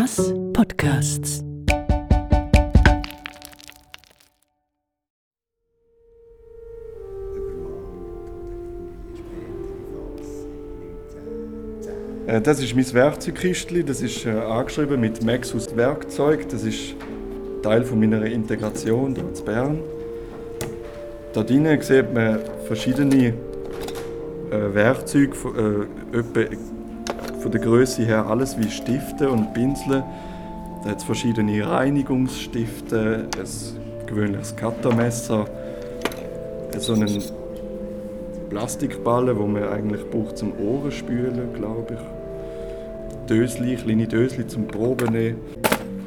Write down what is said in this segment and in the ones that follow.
Mass Podcasts. Äh, das ist mein Werkzeugkistchen, das ist äh, angeschrieben mit Maxus Werkzeug. Das ist Teil meiner Integration hier in Bern. Da drinnen sieht man verschiedene äh, Werkzeuge, äh, von der Größe her alles wie Stifte und Pinsel. Da hat es verschiedene Reinigungsstifte, ein gewöhnliches Cuttermesser, so einen Plastikballen, wo man eigentlich braucht zum Ohren spülen, glaube ich. Dösli, kleine Dösli zum Proben nehmen.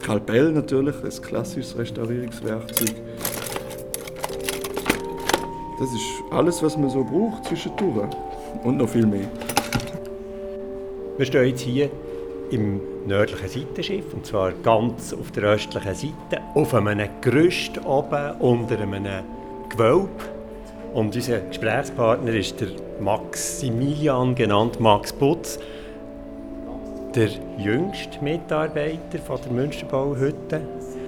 Kalbell natürlich, ein klassisches Restaurierungswerkzeug. Das ist alles, was man so braucht zwischendurch. Und noch viel mehr. Wir stehen jetzt hier im nördlichen Seitenschiff, und zwar ganz auf der östlichen Seite, auf einem Gerüst oben unter einem Gewölbe. Und unser Gesprächspartner ist der Maximilian, genannt Max Putz, der jüngste Mitarbeiter von der Münsterbauhütte.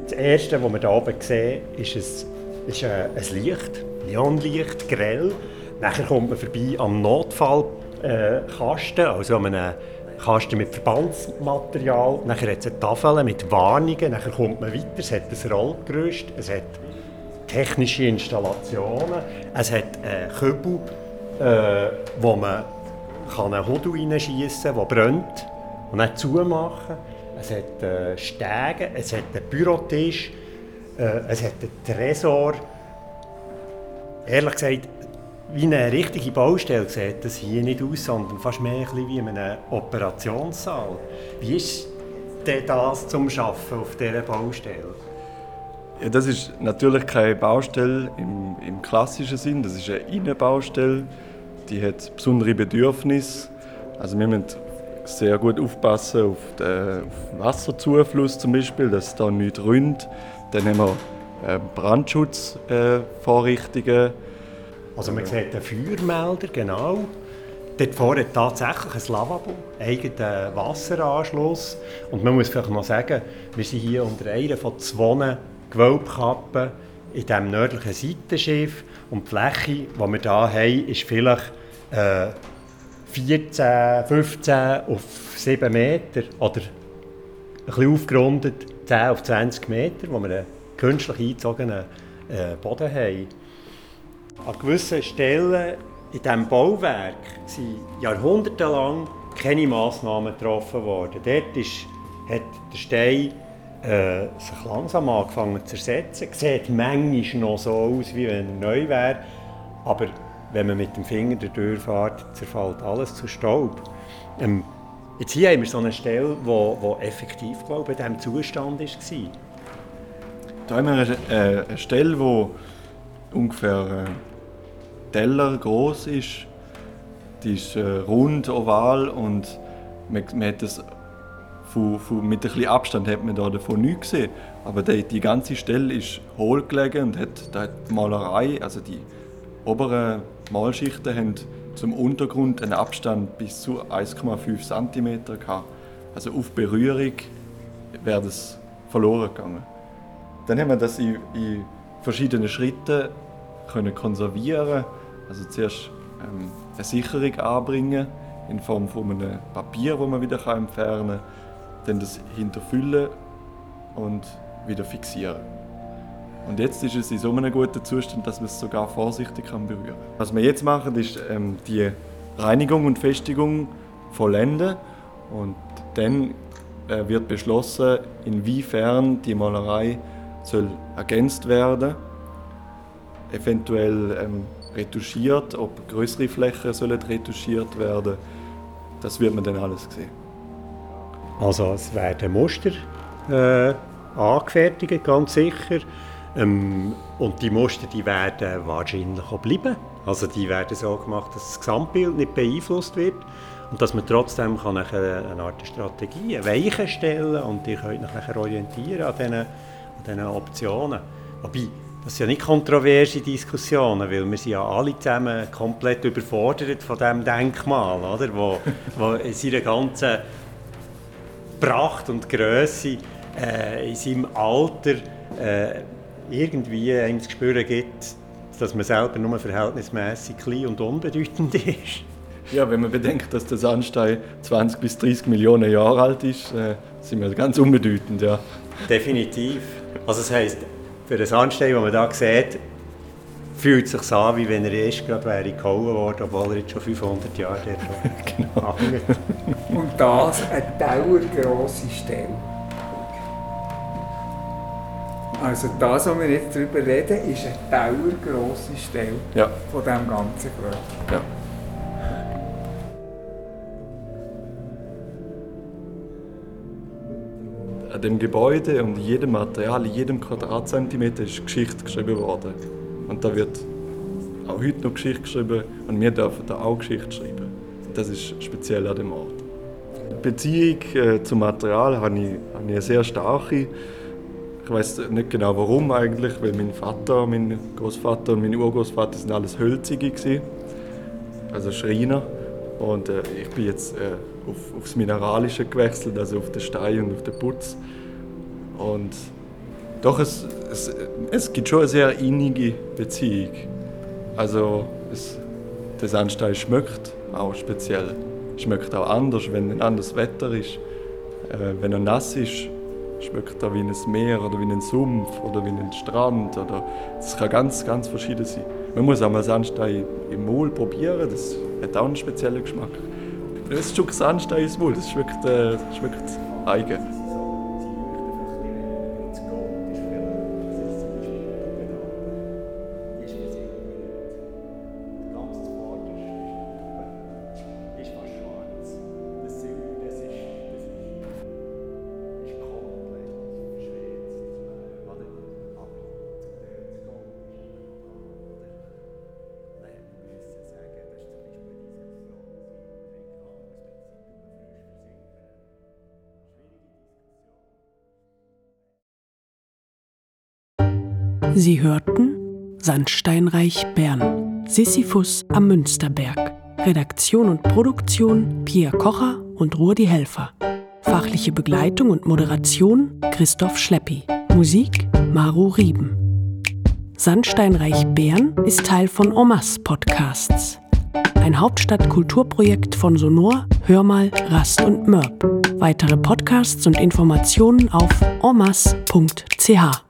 Das erste, was wir hier oben sehen, ist ein, ist ein, Licht, Neonlicht, grell. Nachher kommt man vorbei am Notfallkasten, also an einem Kasten mit Verbandsmaterial. Nachher hat es Tafel mit Warnungen. Nachher kommt man weiter. Es hat ein Rollgerüst, es hat technische Installationen, es hat einen Kübel, äh, wo man kann einen Hodel reinschiessen kann, der brennt und dann zumachen. Es hat äh, Stege, es hat einen Bürotisch, äh, es hat einen Tresor. Ehrlich gesagt, wie eine richtige Baustelle sieht das hier nicht aus, sondern fast mehr wie in einem Operationssaal. Wie ist denn das zum Arbeiten auf dieser Baustelle? Ja, das ist natürlich keine Baustelle im, im klassischen Sinn, das ist eine Innenbaustelle. Die hat besondere Bedürfnisse. Also wir müssen sehr gut aufpassen auf den, auf Wasserzufluss zum Beispiel, dass da nicht rinnt. Dann haben wir äh, Brandschutzvorrichtungen. Also man sieht den Feuermelder, genau. Dort vorne tatsächlich ein Lavabo, eigenen Wasseranschluss. Und man muss vielleicht noch sagen, wir sind hier unter einer von zwei Gewölbkappen in diesem nördlichen Seitenschiff. Und die Fläche, die wir hier haben, ist vielleicht äh, 14, 15 auf 7 Meter oder ein bisschen aufgerundet 10 auf 20 Meter, wo wir einen künstlich eingezogenen äh, Boden haben. An gewissen Stellen in diesem Bauwerk sind jahrhundertelang keine Massnahmen getroffen worden. Dort ist, hat der Stein äh, sich langsam angefangen zu ersetzen. Sieht manchmal noch so aus, wie wenn er neu wäre. Aber wenn man mit dem Finger durchfährt, zerfällt alles zu Staub. Ähm, jetzt hier haben wir so eine Stelle, wo, wo effektiv glaube in diesem Zustand war. Hier haben wir eine, äh, eine Stelle, die ungefähr äh, Teller groß ist. Die ist äh, rund, oval und man, man hat das von, von, mit ein bisschen Abstand hat man da davon nichts gesehen. Aber die, die ganze Stelle ist hohl gelegen und hat, da hat die Malerei, also die oberen Malschichten haben zum Untergrund einen Abstand bis zu 1,5 cm. Also auf Berührung wäre das verloren gegangen. Dann haben wir das in, in verschiedenen Schritten können konservieren. Also zuerst ähm, eine Sicherung anbringen in Form von einem Papier, das man wieder entfernen kann. Dann das hinterfüllen und wieder fixieren. Und jetzt ist es in so einem guten Zustand, dass man es sogar vorsichtig kann berühren kann. Was wir jetzt machen, ist ähm, die Reinigung und Festigung vollenden. Und dann äh, wird beschlossen, inwiefern die Malerei soll ergänzt werden eventuell ähm, retuschiert, ob größere Flächen sollen retuschiert werden. Das wird man dann alles sehen. Also es werden Muster äh, angefertigt, ganz sicher. Ähm, und die Muster die werden wahrscheinlich auch bleiben. Also die werden so gemacht, dass das Gesamtbild nicht beeinflusst wird und dass man trotzdem kann eine Art Strategie, eine Weiche stellen und ihr könnt euch orientieren an diesen, an diesen Optionen. Wobei, das sind ja nicht kontroverse Diskussionen, weil wir sind ja alle zusammen komplett überfordert von diesem Denkmal, oder? Wo, wo in seiner ganzen Pracht und Größe äh, in seinem Alter äh, irgendwie einem zu spüren gibt, dass man selber nur verhältnismäßig klein und unbedeutend ist. Ja, wenn man bedenkt, dass der Sandstein 20 bis 30 Millionen Jahre alt ist, äh, sind wir ganz unbedeutend, ja. Definitiv. Also das heisst, für den Sandstein, den man hier sieht, fühlt es sich an, wie wenn er erst gerade wäre gehauen worden, obwohl er jetzt schon 500 Jahre dort genau. Und das eine dauergrosse Stelle. Also das, was wir jetzt darüber reden, ist eine dauergrosse Stelle ja. von diesem ganzen Grab. Ja. Dem Gebäude und jedem Material, jedem Quadratzentimeter ist Geschichte geschrieben worden. Und da wird auch heute noch Geschichte geschrieben und wir dürfen da auch Geschichte schreiben. Das ist speziell an dem Ort. Die Beziehung äh, zum Material habe ich, habe ich eine sehr starke. Ich weiß nicht genau warum eigentlich, weil mein Vater, mein Großvater und mein Urgroßvater sind alles Hölzige also Schreiner. Und äh, ich bin jetzt äh, auf, aufs Mineralische gewechselt, also auf den Stein und auf den Putz. Und doch, es, es, es gibt schon eine sehr innige Beziehung. Also es, der Sandstein schmeckt auch speziell. Schmeckt auch anders, wenn ein anderes Wetter ist. Äh, wenn er nass ist, schmeckt er wie ein Meer oder wie ein Sumpf oder wie ein Strand. Das kann ganz, ganz verschieden sein. Man muss auch mal Sandstein im Maul probieren, das hat auch einen speziellen Geschmack. Ein Stück Sandstein ins Maul, das schmeckt, äh, schmeckt eigen. Sie hörten Sandsteinreich Bern, Sisyphus am Münsterberg. Redaktion und Produktion Pierre Kocher und Rudi Helfer. Fachliche Begleitung und Moderation Christoph Schleppi. Musik Maru Rieben. Sandsteinreich Bern ist Teil von Omas Podcasts. Ein Hauptstadtkulturprojekt von Sonor, Hörmal, Rast und Mörb. Weitere Podcasts und Informationen auf omas.ch.